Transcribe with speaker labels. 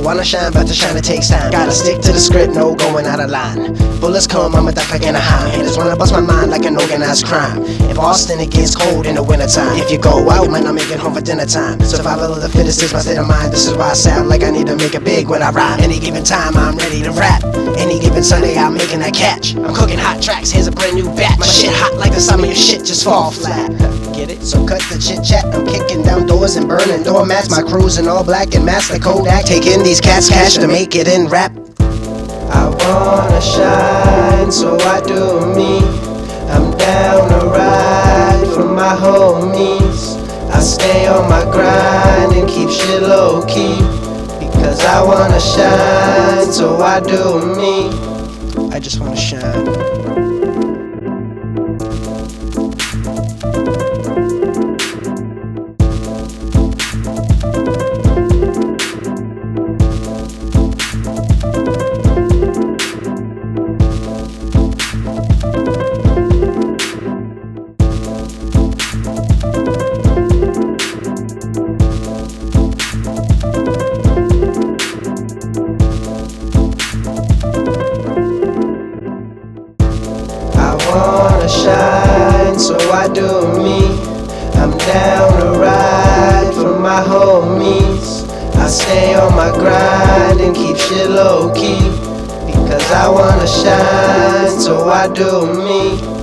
Speaker 1: wanna shine, but to shine it takes time. Gotta stick to the script, no going out of line. Bullets come, I'm a duck like Anaheim. Haters wanna bust my mind like an organized crime. In Boston, it gets cold in the wintertime. If you go out, you might not make it home for dinner time. Survival of the fittest is my state of mind. This is why I sound like I need to make it big when I rhyme. Any given time, I'm ready to rap. Any given Sunday, I'm making that catch. I'm cooking hot tracks, here's a brand new batch. My shit hot like the summer, your shit just fall flat. Get it? So cut the chit chat. I'm kicking down doors and burning doormats. My crew's in all black and master Kodak. Taking these cats' cash to make it in rap. I wanna shine, so I do me. I'm down to ride for my homies. I stay on my grind I wanna shine, so I do me. I just wanna shine. Shine, so I do me. I'm down to ride for my homies. I stay on my grind and keep shit low key. Because I wanna shine, so I do me.